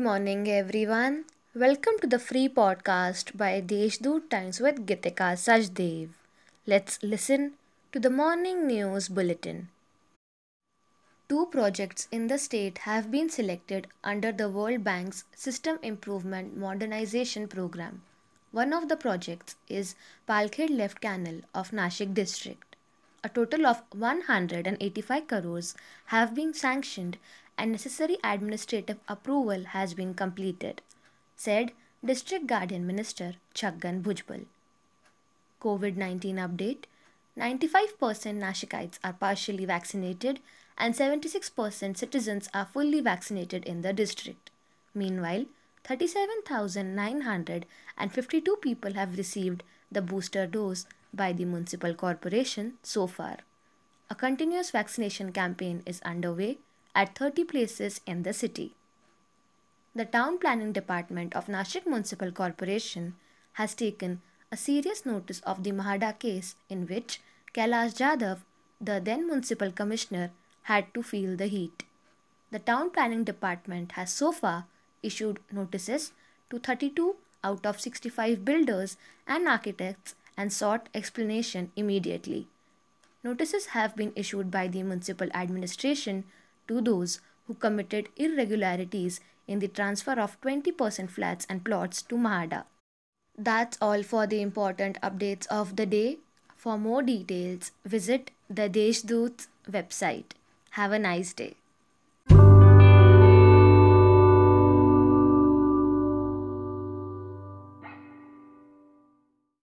morning, everyone. Welcome to the free podcast by Deshdoot Times with Gitika Sajdev. Let's listen to the morning news bulletin. Two projects in the state have been selected under the World Bank's System Improvement Modernization Program. One of the projects is Palkhed Left Canal of Nashik district. A total of 185 crores have been sanctioned and necessary administrative approval has been completed, said District Guardian Minister Chhagan Bhujbal. COVID 19 update 95% Nashikites are partially vaccinated and 76% citizens are fully vaccinated in the district. Meanwhile, 37,952 people have received the booster dose by the municipal corporation so far. A continuous vaccination campaign is underway at 30 places in the city. The Town Planning Department of Nashik Municipal Corporation has taken a serious notice of the Mahada case in which Kailash Jadhav, the then municipal commissioner, had to feel the heat. The Town Planning Department has so far issued notices to 32 out of 65 builders and architects and sought explanation immediately. Notices have been issued by the municipal administration to those who committed irregularities in the transfer of 20% flats and plots to Mahada. That's all for the important updates of the day. For more details, visit the Deshdoot's website. Have a nice day.